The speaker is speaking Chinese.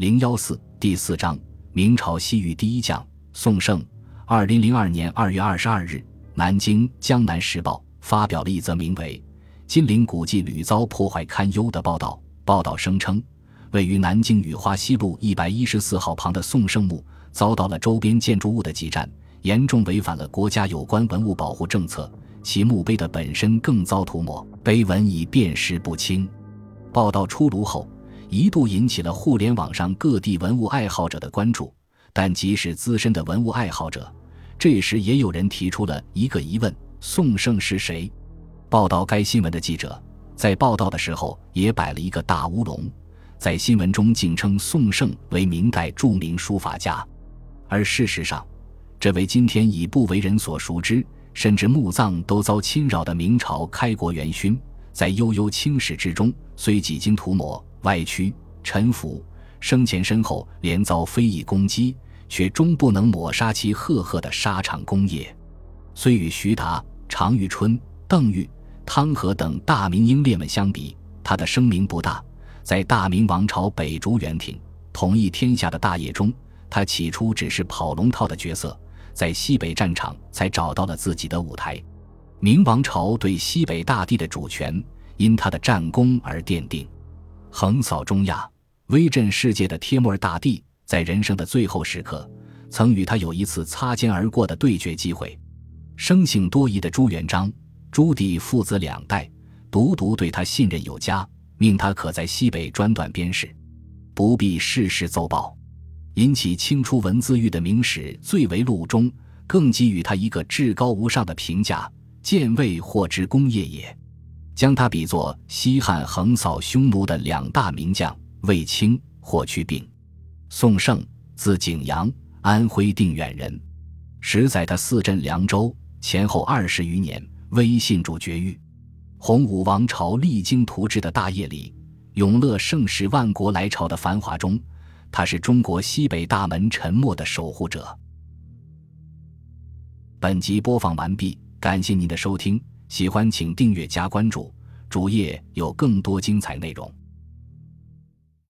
零幺四第四章：明朝西域第一将宋胜。二零零二年二月二十二日，南京《江南时报》发表了一则名为《金陵古迹屡遭破坏堪忧》的报道。报道声称，位于南京雨花西路一百一十四号旁的宋胜墓遭到了周边建筑物的挤占，严重违反了国家有关文物保护政策。其墓碑的本身更遭涂抹，碑文已辨识不清。报道出炉后，一度引起了互联网上各地文物爱好者的关注。但即使资深的文物爱好者，这时也有人提出了一个疑问：宋盛是谁？报道该新闻的记者在报道的时候也摆了一个大乌龙，在新闻中竟称宋盛为明代著名书法家，而事实上，这位今天已不为人所熟知。甚至墓葬都遭侵扰的明朝开国元勋，在悠悠青史之中，虽几经涂抹、歪曲、沉浮，生前身后连遭非议攻击，却终不能抹杀其赫赫的沙场功业。虽与徐达、常遇春、邓禹、汤和等大明英烈们相比，他的声名不大。在大明王朝北逐元廷、统一天下的大业中，他起初只是跑龙套的角色。在西北战场才找到了自己的舞台。明王朝对西北大地的主权因他的战功而奠定。横扫中亚、威震世界的帖木儿大帝，在人生的最后时刻，曾与他有一次擦肩而过的对决机会。生性多疑的朱元璋、朱棣父子两代，独独对他信任有加，命他可在西北专断边事，不必事事奏报。引起清初文字狱的明史《最为录》中，更给予他一个至高无上的评价：“见魏或之功业也。”将他比作西汉横扫匈奴的两大名将卫青、霍去病。宋胜，字景阳，安徽定远人。时载他四镇凉州，前后二十余年，威信主绝域。洪武王朝励精图治的大业里，永乐盛世万国来朝的繁华中。他是中国西北大门沉默的守护者。本集播放完毕，感谢您的收听，喜欢请订阅加关注，主页有更多精彩内容。